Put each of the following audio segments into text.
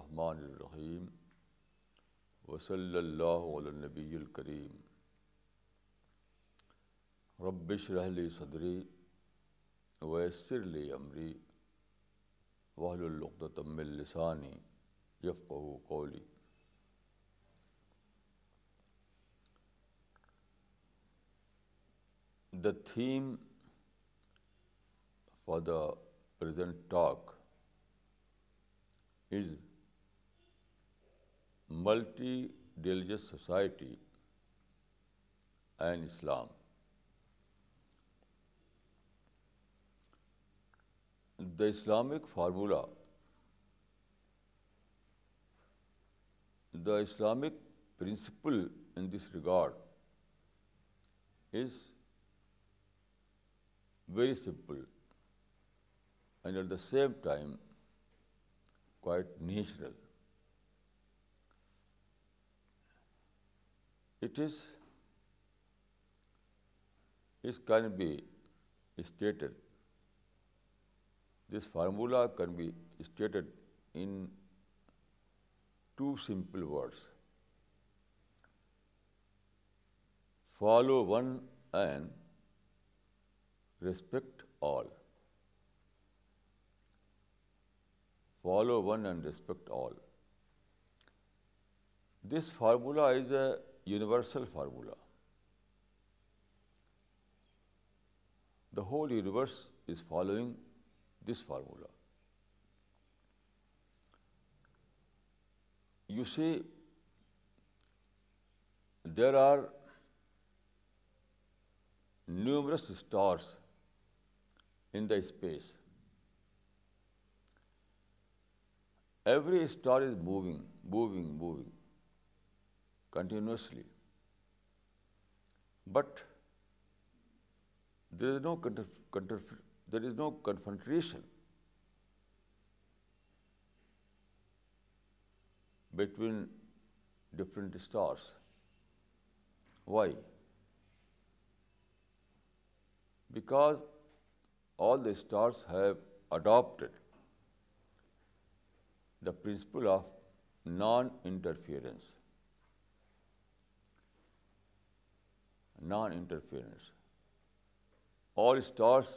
الرحمن الرحیم وصلی اللہ علیہ نبی الکریم ربش رحلی صدری ویسر لی عمری وحلۃ السانی یف قولی the theme for the present talk is multi-religious society and Islam. The Islamic formula, the Islamic principle in this regard is very simple and at the same time quite natural. It can be stated, this formula can be stated in two simple words, follow one and respect all. Follow one and respect all. This formula is a universal formula. The whole universe is following this formula. You see, there are numerous stars in the space. Every star is moving, moving, moving continuously. But there is no confrontation between different stars. Why? Because all the stars have adopted the principle of non-interference. non-interference. All stars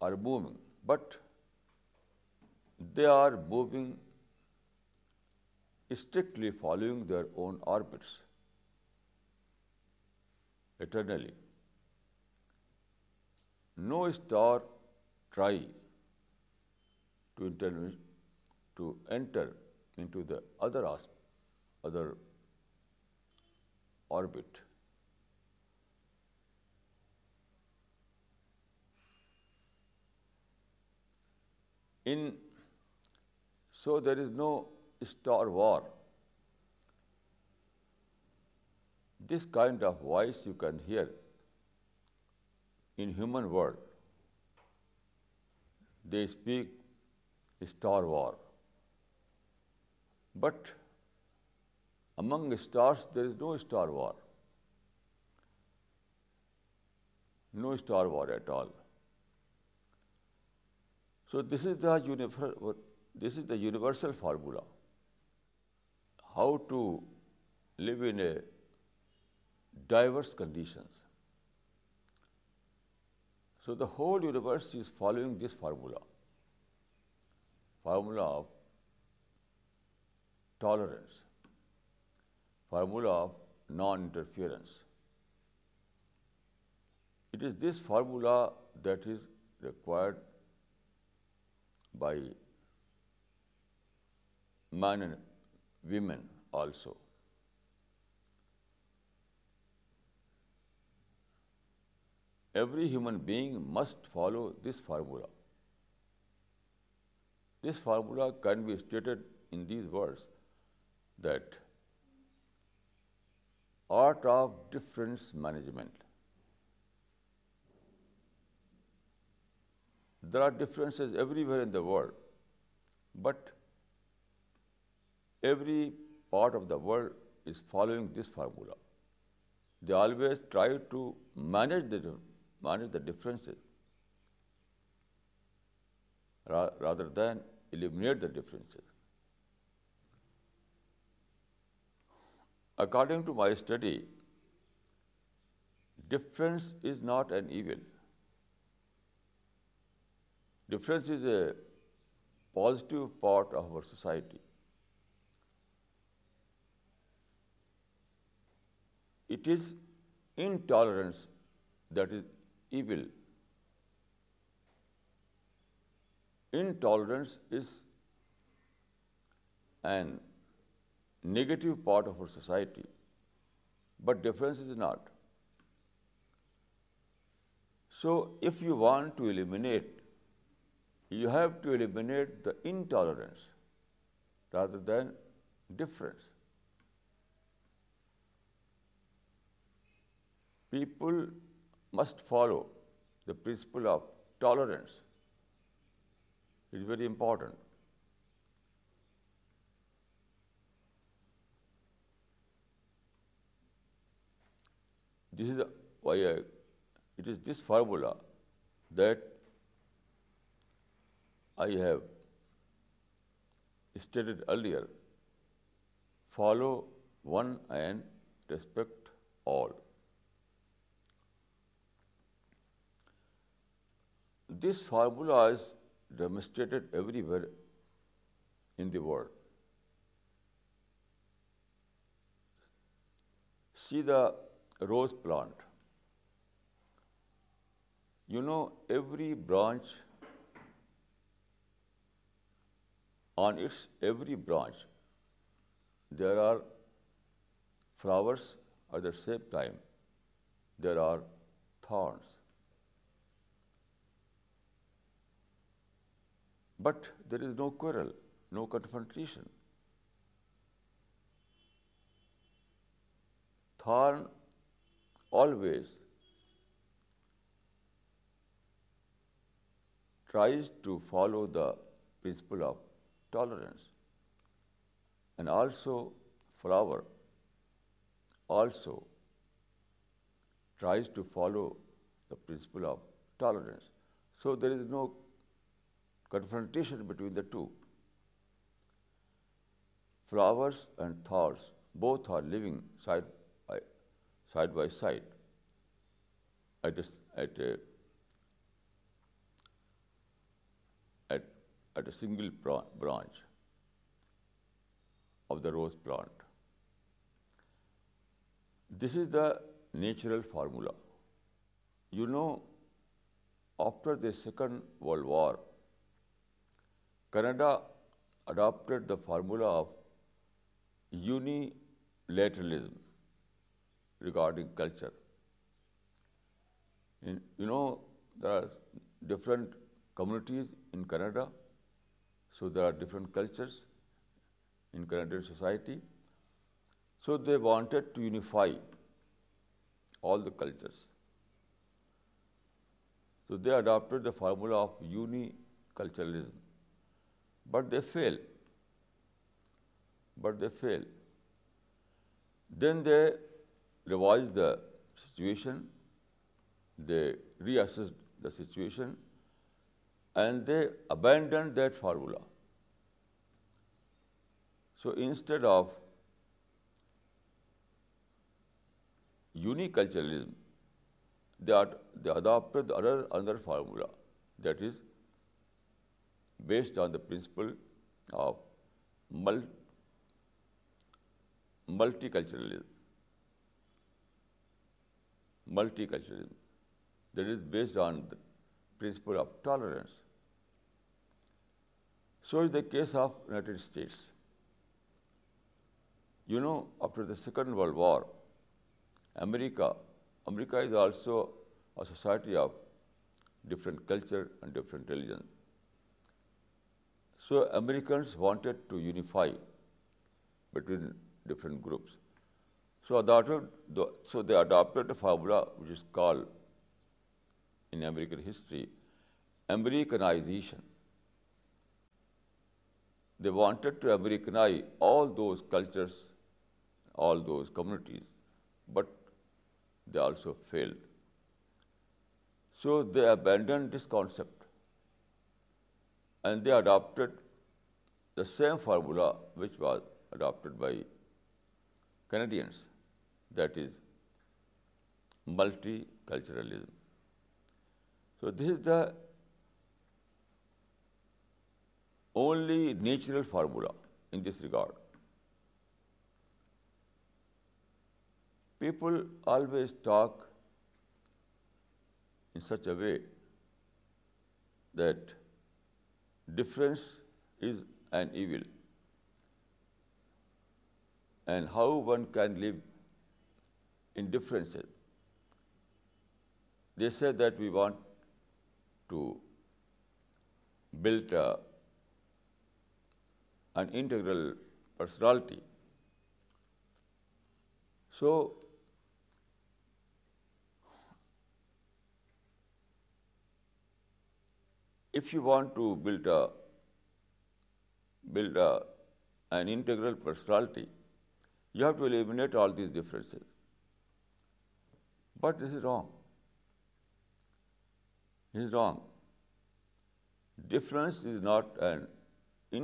are moving, but they are moving strictly following their own orbits eternally. No star tries to enter into the other orbit. So there is no star war. This kind of voice you can hear in human world. They speak star war. But among stars, there is no star war. No star war at all. So this is the universal formula. How to live in a diverse conditions. So the whole universe is following this formula. Formula of tolerance formula of non-interference. It is this formula that is required by men and women also. Every human being must follow this formula. This formula can be stated in these words that Art of Difference Management. There are differences everywhere in the world, but every part of the world is following this formula. They always try to manage the differences rather than eliminate the differences. According to my study, difference is not an evil. Difference is a positive part of our society. It is intolerance that is evil. Intolerance is an negative part of our society, but difference is not. So if you want to eliminate, you have to eliminate the intolerance rather than difference. People must follow the principle of tolerance. It's very important. This is why it is this formula that I have stated earlier. Follow one and respect all. This formula is demonstrated everywhere in the world. See the rose plant. You know, every branch, on its every branch, there are flowers, at the same time, there are thorns. But there is no quarrel, no confrontation. Thorn always tries to follow the principle of tolerance. And also flower also tries to follow the principle of tolerance. So there is no confrontation between the two. Flowers and thoughts both are living side side by side at a single branch of the rose plant. This is the natural formula. You know, after the Second World War, Canada adopted the formula of unilateralism regarding culture. There are different communities in Canada, so there are different cultures in Canadian society. So they wanted to unify all the cultures. So they adopted the formula of uniculturalism, but they failed. Then they revised the situation, they reassessed the situation, and they abandoned that formula. So instead of uniculturalism, they adopted another formula, that is based on the principle of multiculturalism multiculturalism that is based on the principle of tolerance. So is the case of United States. You know, after the Second World War, America is also a society of different culture and different religions. So Americans wanted to unify between different groups. So they adopted a formula which is called, in American history, Americanization. They wanted to Americanize all those cultures, all those communities, but they also failed. So they abandoned this concept and they adopted the same formula which was adopted by Canadians that is multiculturalism. So this is the only natural formula in this regard. People always talk in such a way that difference is an evil and how one can live in differences. They said that we want to build an integral personality. So, if you want to build an integral personality, you have to eliminate all these differences. But this is wrong. It is wrong. Difference is not uh,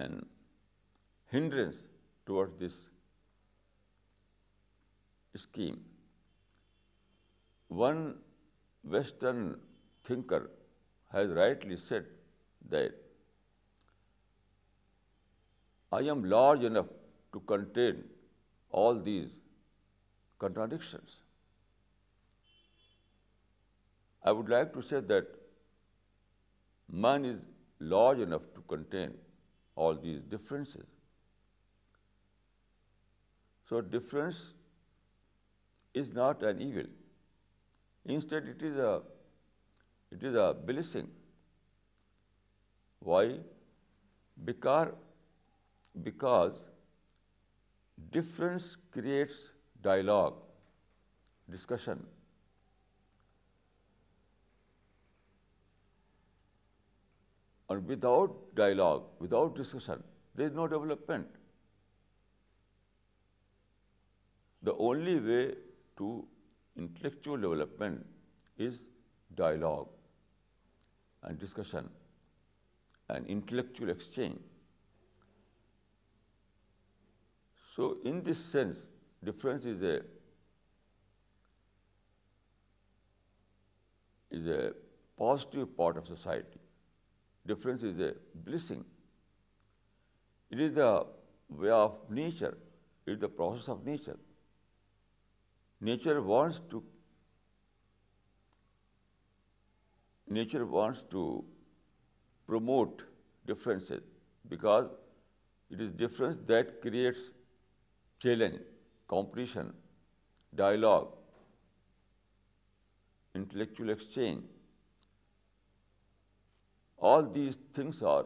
an hindrance towards this scheme. One Western thinker has rightly said that I am large enough to contain all these contradictions. I would like to say that man is large enough to contain all these differences. So difference is not an evil. Instead, it is a blessing. Why? Because difference creates dialogue, discussion. And without dialogue, without discussion, there is no development. The only way to intellectual development is dialogue and discussion and intellectual exchange. So in this sense, difference is a positive part of society. Difference is a blessing. It is the way of nature. It is the process of nature. Nature wants to promote differences because it is difference that creates challenge competition, dialogue, intellectual exchange, all these things are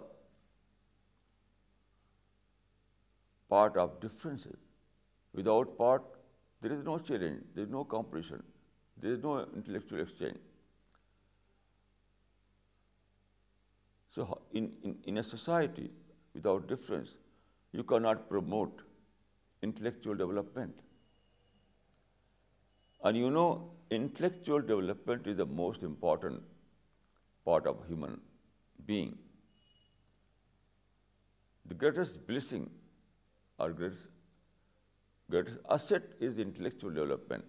part of differences. Without part, there is no challenge, there is no competition, there is no intellectual exchange. So in a society without difference, you cannot promote intellectual development. And you know, intellectual development is the most important part of human being. The greatest blessing or greatest asset is intellectual development.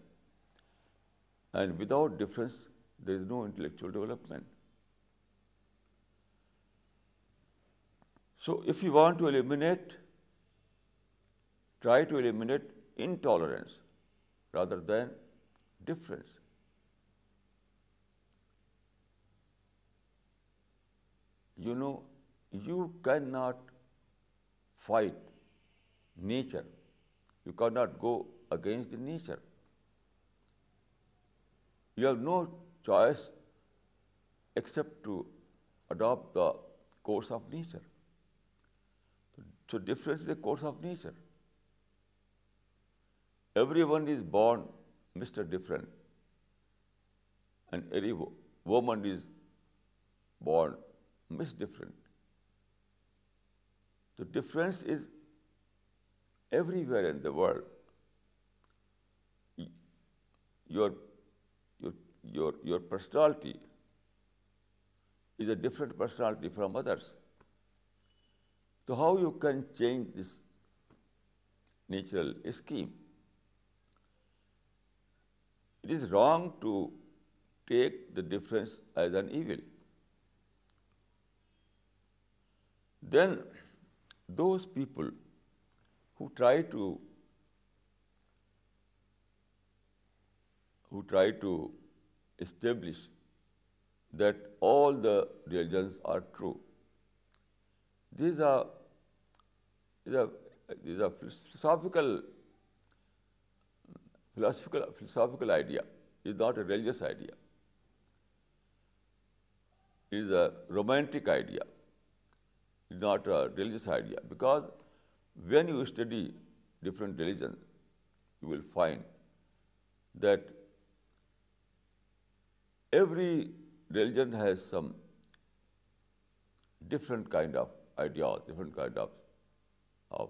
And without difference, there is no intellectual development. So if you want to eliminate try to eliminate intolerance rather than difference. You know, you cannot fight nature. You cannot go against the nature. You have no choice except to adopt the course of nature. So difference is the course of nature. Everyone is born Mr. Different, and every woman is born Miss Different. The difference is everywhere in the world. Your personality is a different personality from others. So how you can change this natural scheme? It is wrong to take the difference as an evil. Then those people who try to establish that all the religions are true, these are philosophical philosophical idea is not a religious idea. It is a romantic idea. It is not a religious idea, because when you study different religions, you will find that every religion has some different kind of ideas, different kind of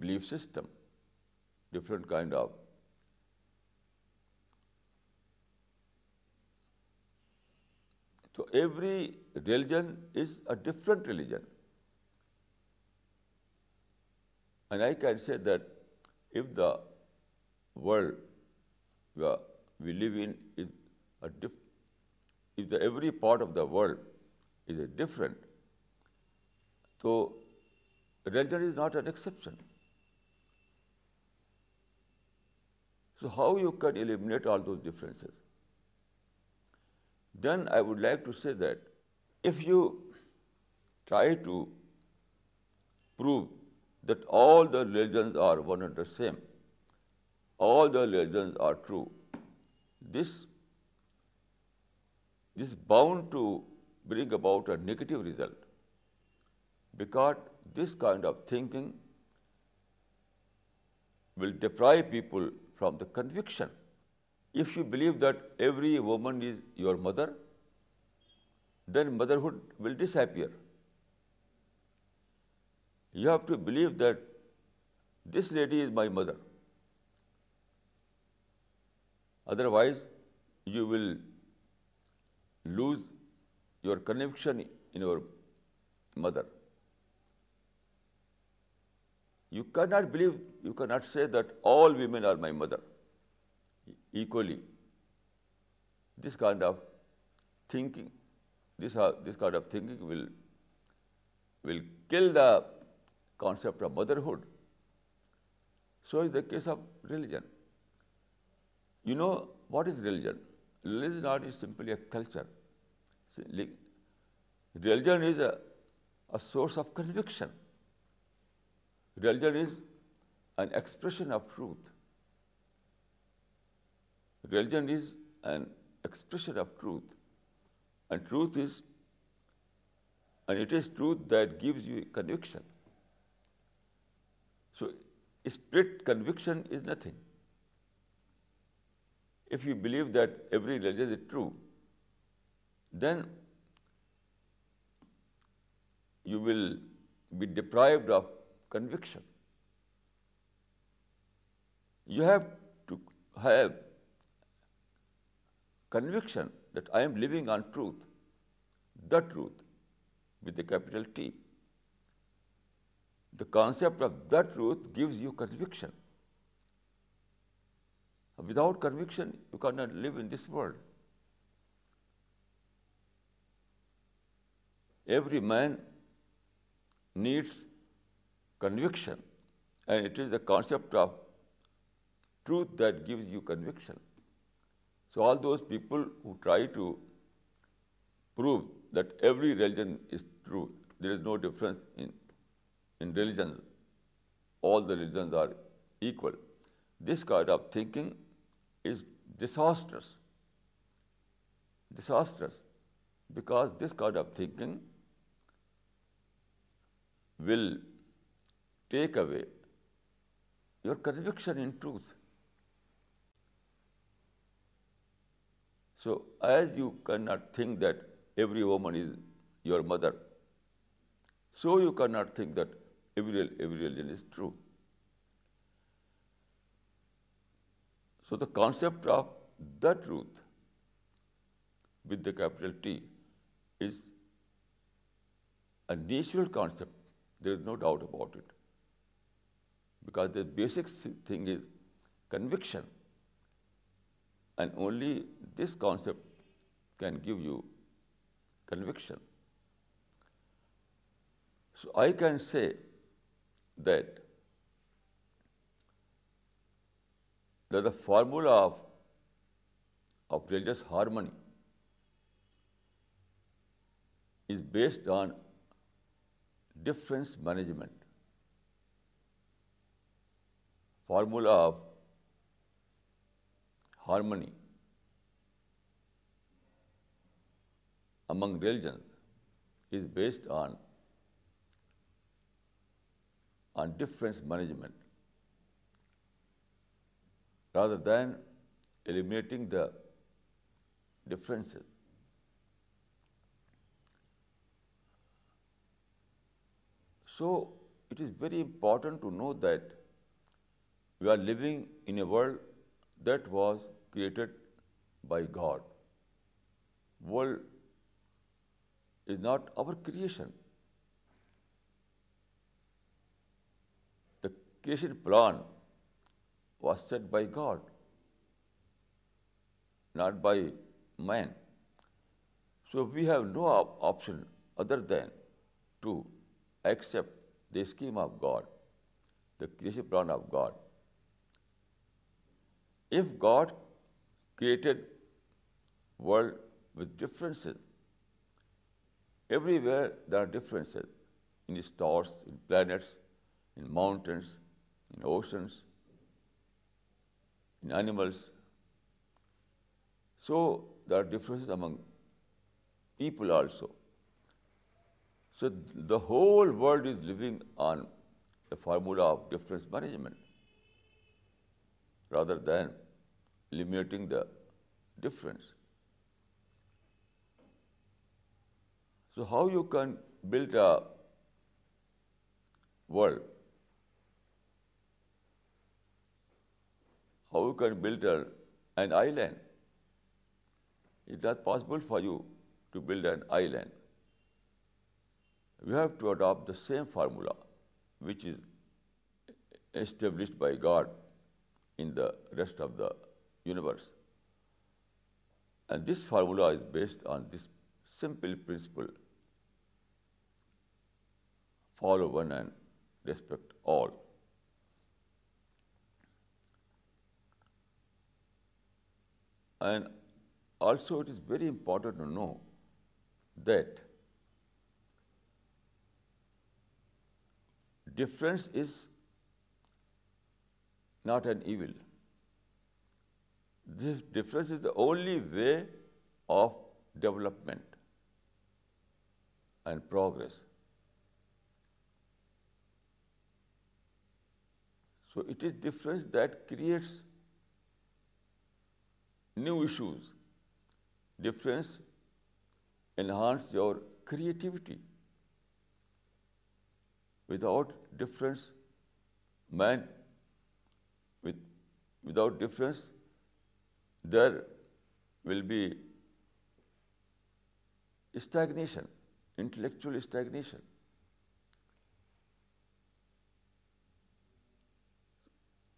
belief system different kind of so every religion is a different religion. And I can say that if the world where we live in is a every part of the world is different, so religion is not an exception. So how you can eliminate all those differences? Then I would like to say that if you try to prove that all the religions are one and the same, all the religions are true, this is bound to bring about a negative result, because this kind of thinking will deprive people from the conviction. If you believe that every woman is your mother, then motherhood will disappear. You have to believe that this lady is my mother. Otherwise, you will lose your connection in your mother. You cannot believe, you cannot say that all women are my mother equally. This kind of thinking, this uh, kind of thinking will kill the concept of motherhood. So is the case of religion. You know, what is religion? Religion is not simply a culture. Religion is a source of conviction. Religion is an expression of truth. Religion is an expression of truth, and it is truth that gives you conviction. So split conviction is nothing. If you believe that every religion is true, then you will be deprived of conviction. You have to have conviction that I am living on truth, the truth, with a capital T. The concept of the truth gives you conviction. Without conviction, you cannot live in this world. Every man needs conviction, and it is the concept of truth that gives you conviction. So all those people who try to prove that every religion is true, there is no difference in religions, all the religions are equal. This kind of thinking is disastrous, because this kind of thinking will take away your conviction in truth. So as you cannot think that every woman is your mother, so you cannot think that every religion is true. So the concept of the truth with the capital T is a natural concept. There is no doubt about it because the basic thing is conviction, and only this concept can give you conviction. So I can say that the formula of religious harmony is based on difference management. formula of harmony among religions is based on difference management rather than eliminating the differences. So it is very important to know that we are living in a world that was created by God. World is not our creation. The creation plan was set by God, not by man. So we have no option other than to accept the scheme of God, the creation plan of God. If God created world with differences, everywhere there are differences, in stars, in planets, in mountains, in oceans, in animals. So there are differences among people also. So the whole world is living on the formula of difference management rather than eliminating the difference. So how you can build a world, how you can build an island? Is that possible for you to build an island? We have to adopt the same formula which is established by God in the rest of the universe. And this formula is based on this simple principle: follow one and respect all. And also it is very important to know that difference is not an evil. This difference is the only way of development and progress. So it is difference that creates new issues. Difference enhances your creativity. Without difference, man without difference, there will be stagnation, intellectual stagnation.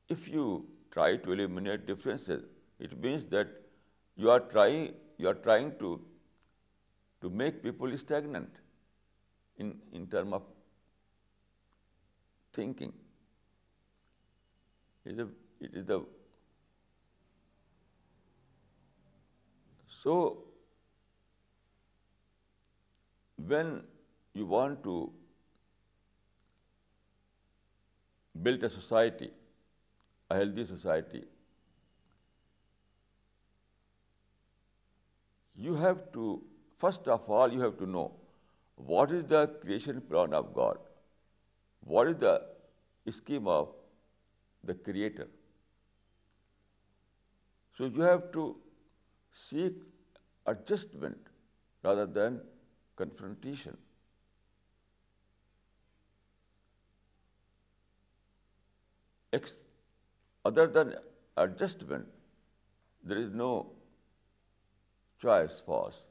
If you try to eliminate differences, it means that you are trying to make people stagnant in term of thinking. It's a it is the so when you want to build a society, a healthy society, you have to, first of all, you have to know what is the creation plan of God, what is the scheme of the Creator. So you have to seek adjustment rather than confrontation. Other than adjustment, there is no choice for us.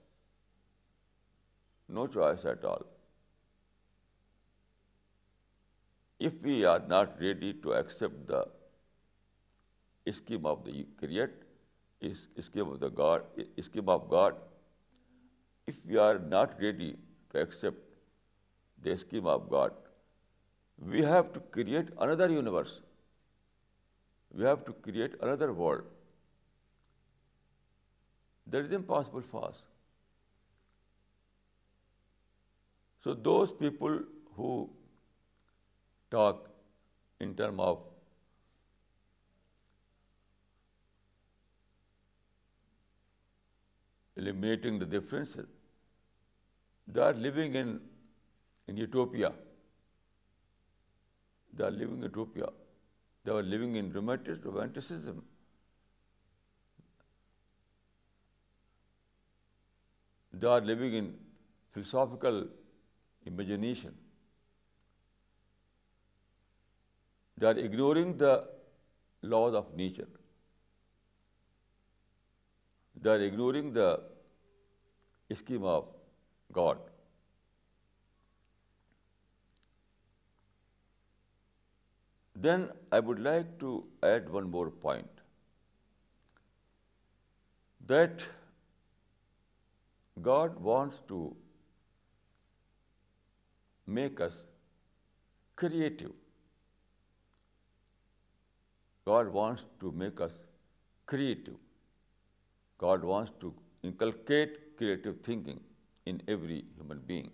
No choice at all. If we are not ready to accept the scheme of the creed, اس کے the God scheme of God if you are not ready to accept the scheme of God we have to create another universe we have to create another world that is impossible fast so those people who talk in term of eliminating the differences they are living in utopia they are living in utopia they are living in romanticism they are living in philosophical imagination they are ignoring the laws of nature They are ignoring the scheme of God. Then I would like to add one more point, that God wants to make us creative. God wants to make us creative. God wants to inculcate creative thinking in every human being.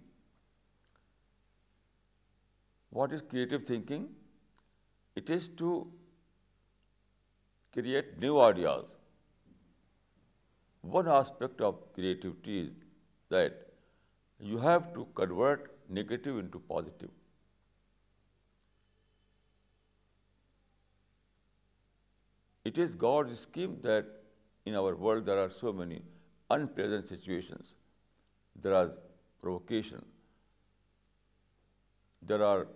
What is creative thinking? It is to create new ideas. One aspect of creativity is that you have to convert negative into positive. It is God's scheme that in our world there are so many unpleasant situations. There are provocation. There are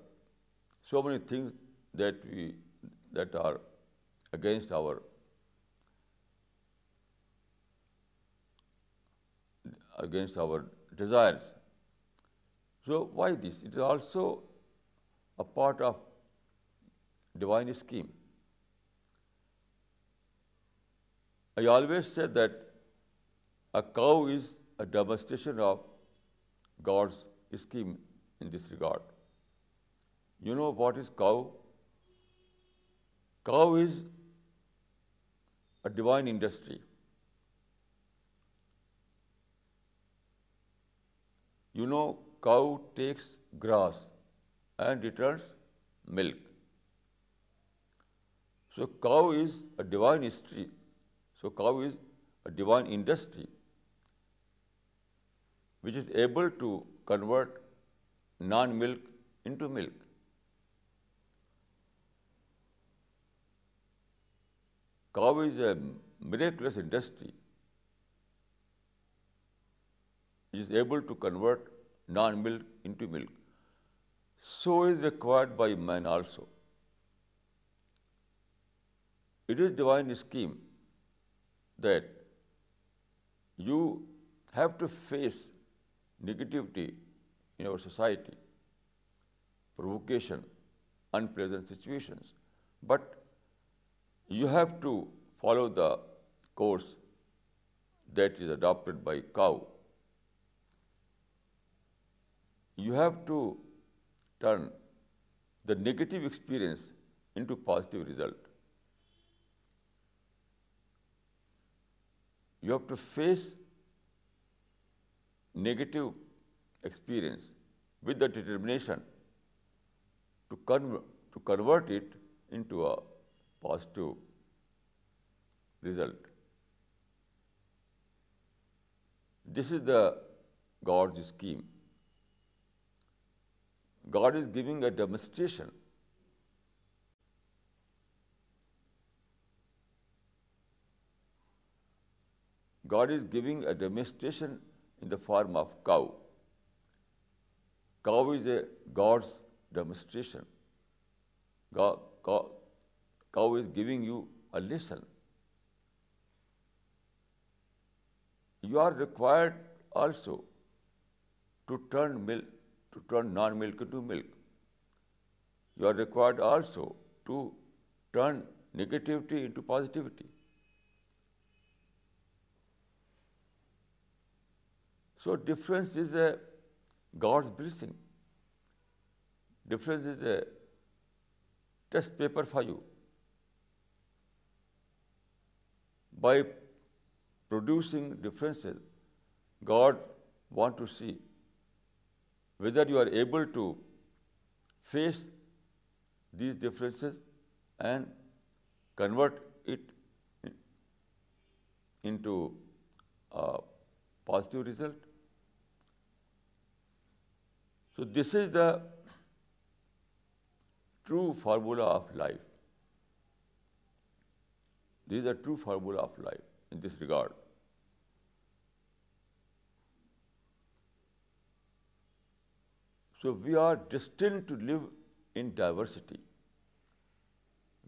so many things that are against our desires. So why this? It is also a part of divine scheme. I always say that a cow is a demonstration of God's scheme in this regard. You know what is cow? Cow is a divine industry. You know, cow takes grass and returns milk. So cow is a divine so cow is a divine industry which is able to convert non-milk into milk. Cow is a miraculous industry. It is able to convert non-milk into milk. So is required by man also. It is divine scheme that you have to face negativity in our society, provocation, unpleasant situations, but you have to follow the course that is adopted by Cow. You have to turn the negative experience into positive result. You have to face negative experience with the determination to convert it into a positive result. This is the God's scheme. God is giving a demonstration God is giving a demonstration in the form of cow. Cow is a God's demonstration. Cow is giving you a lesson. You are required also to turn milk, to turn non-milk into milk. You are required also to turn negativity into positivity. So difference is a God's blessing. Difference is a test paper for you. By producing differences, God wants to see whether you are able to face these differences and convert it into a positive result. So this is the true formula of life. This is the true formula of life in this regard. So we are destined to live in diversity.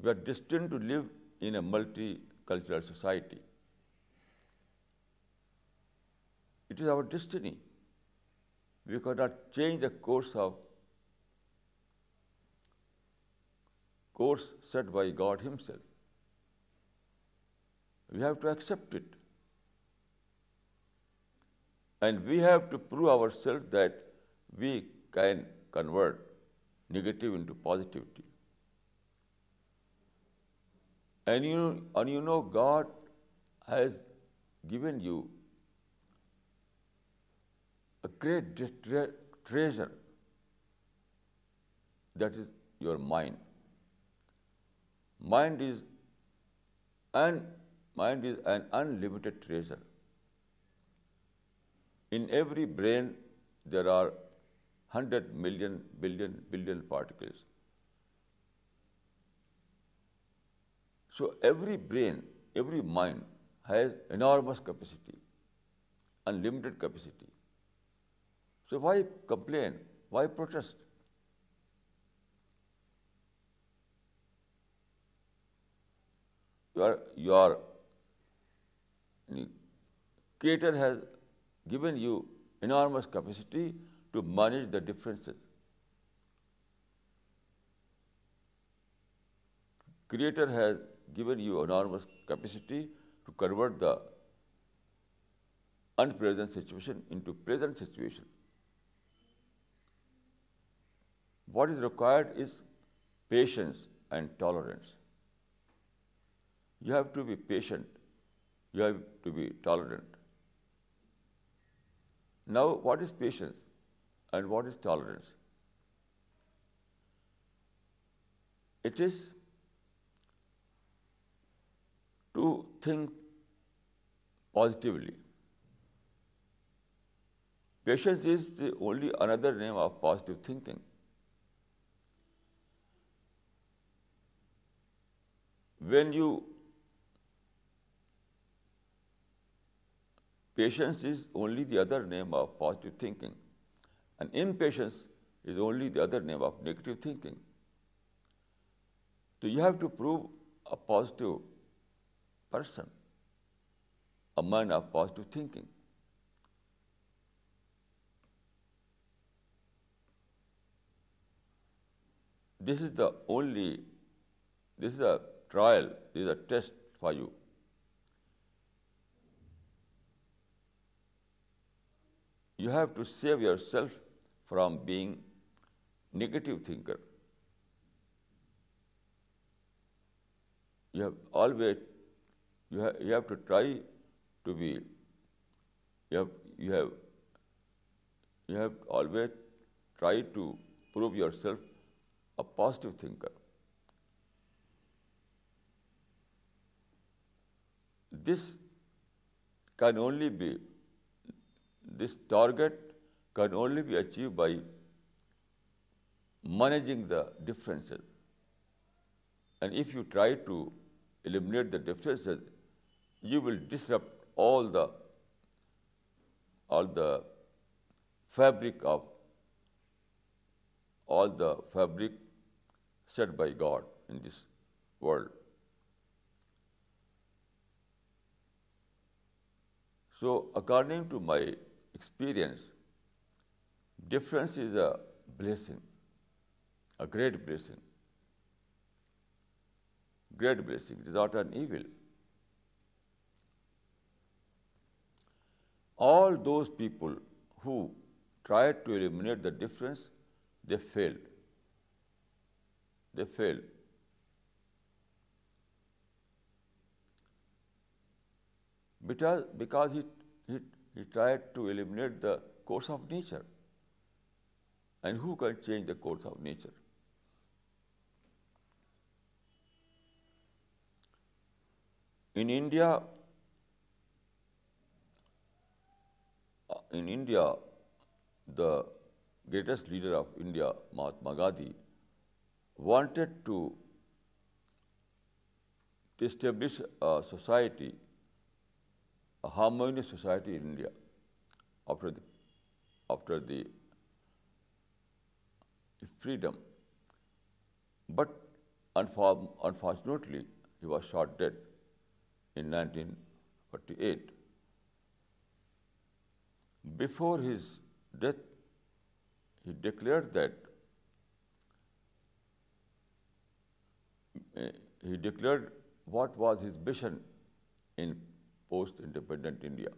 We are destined to live in a multicultural society. It is our destiny. We could not change the course set by God Himself. We have to accept it. And we have to prove ourselves that we can convert negative into positivity. And you know God has given you great treasure, that is your mind. Mind is an unlimited treasure. In every brain, there are 100 million, billion, billion particles. So every brain, every mind has enormous capacity, unlimited capacity. So why complain? Why protest? Your Creator has given you enormous capacity to manage the differences. Creator has given you enormous capacity to convert the unpleasant situation into pleasant situation. What is required is patience and tolerance. You have to be patient. You have to be tolerant. Now, what is patience and what is tolerance? It is to think positively. Patience is the only another name of positive thinking. When patience is only the other name of positive thinking, and impatience is only the other name of negative thinking. So you have to prove a positive person, a man of positive thinking. This is the trial is a test for you. You have to save yourself from being negative thinker. You have to try to be, you have always try to prove yourself a positive thinker. This target can only be achieved by managing the differences. And if you try to eliminate the differences, you will disrupt all the fabric of all the fabric set by God in this world. So according to my experience, difference is a blessing, a great blessing. Great blessing, it is not an evil. All those people who tried to eliminate the difference, they failed. because he tried to eliminate the course of nature. And who can change the course of nature? In India, uh, the greatest leader of India, Mahatma Gandhi, wanted to establish a society a harmonious society in India after the freedom. But unfortunately, he was shot dead in 1948. Before his death, he declared that eh, what was his vision in post independent India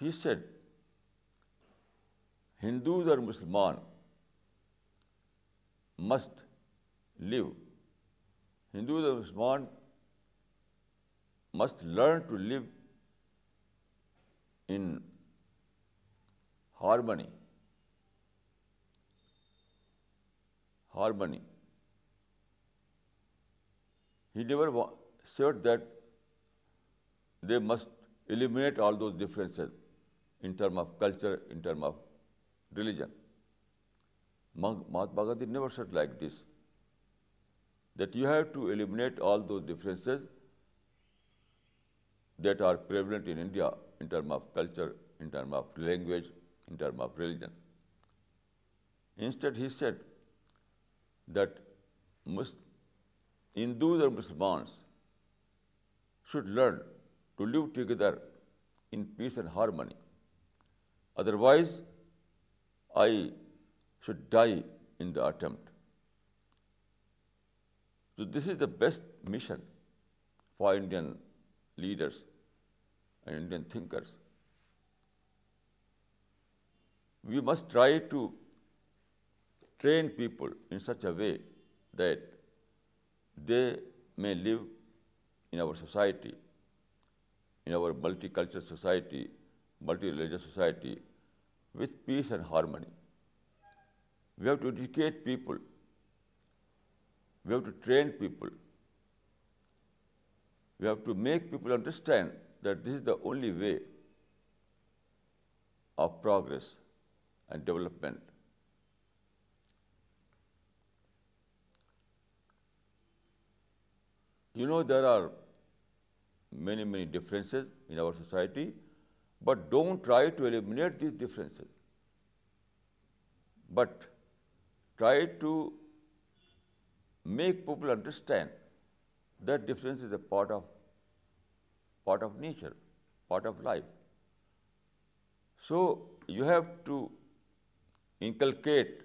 he said Hindus اور مسلمان must live Hindus اور Musalman must learn to live in harmony harmony he never said that They must eliminate all those differences in terms of culture, in terms of religion. Mahatma Gandhi never said like this, that you have to eliminate all those differences that are prevalent in India in terms of culture, in terms of language, in terms of religion. Instead, he said that Hindus or Muslims should learn to live together in peace and harmony. Otherwise, I should die in the attempt. So this is the best mission for Indian leaders and Indian thinkers. We must try to train people in such a way that they may live in our society in our multicultural society, multi-religious society, with peace and harmony. We have to educate people. We have to train people. We have to make people understand that this is the only way of progress and development. You know, there are many, many differences in our society, but don't try to eliminate these differences, but try to make people understand that difference is a part of nature, part of life. So you have to inculcate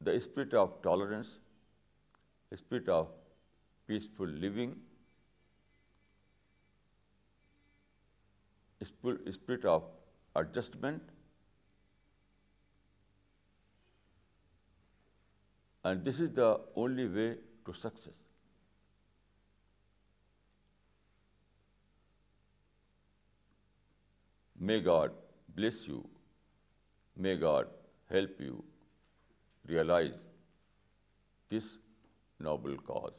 the spirit of tolerance, spirit of peaceful living, spirit of adjustment and this is the only way to success. May God bless you. May God help you realize this noble cause.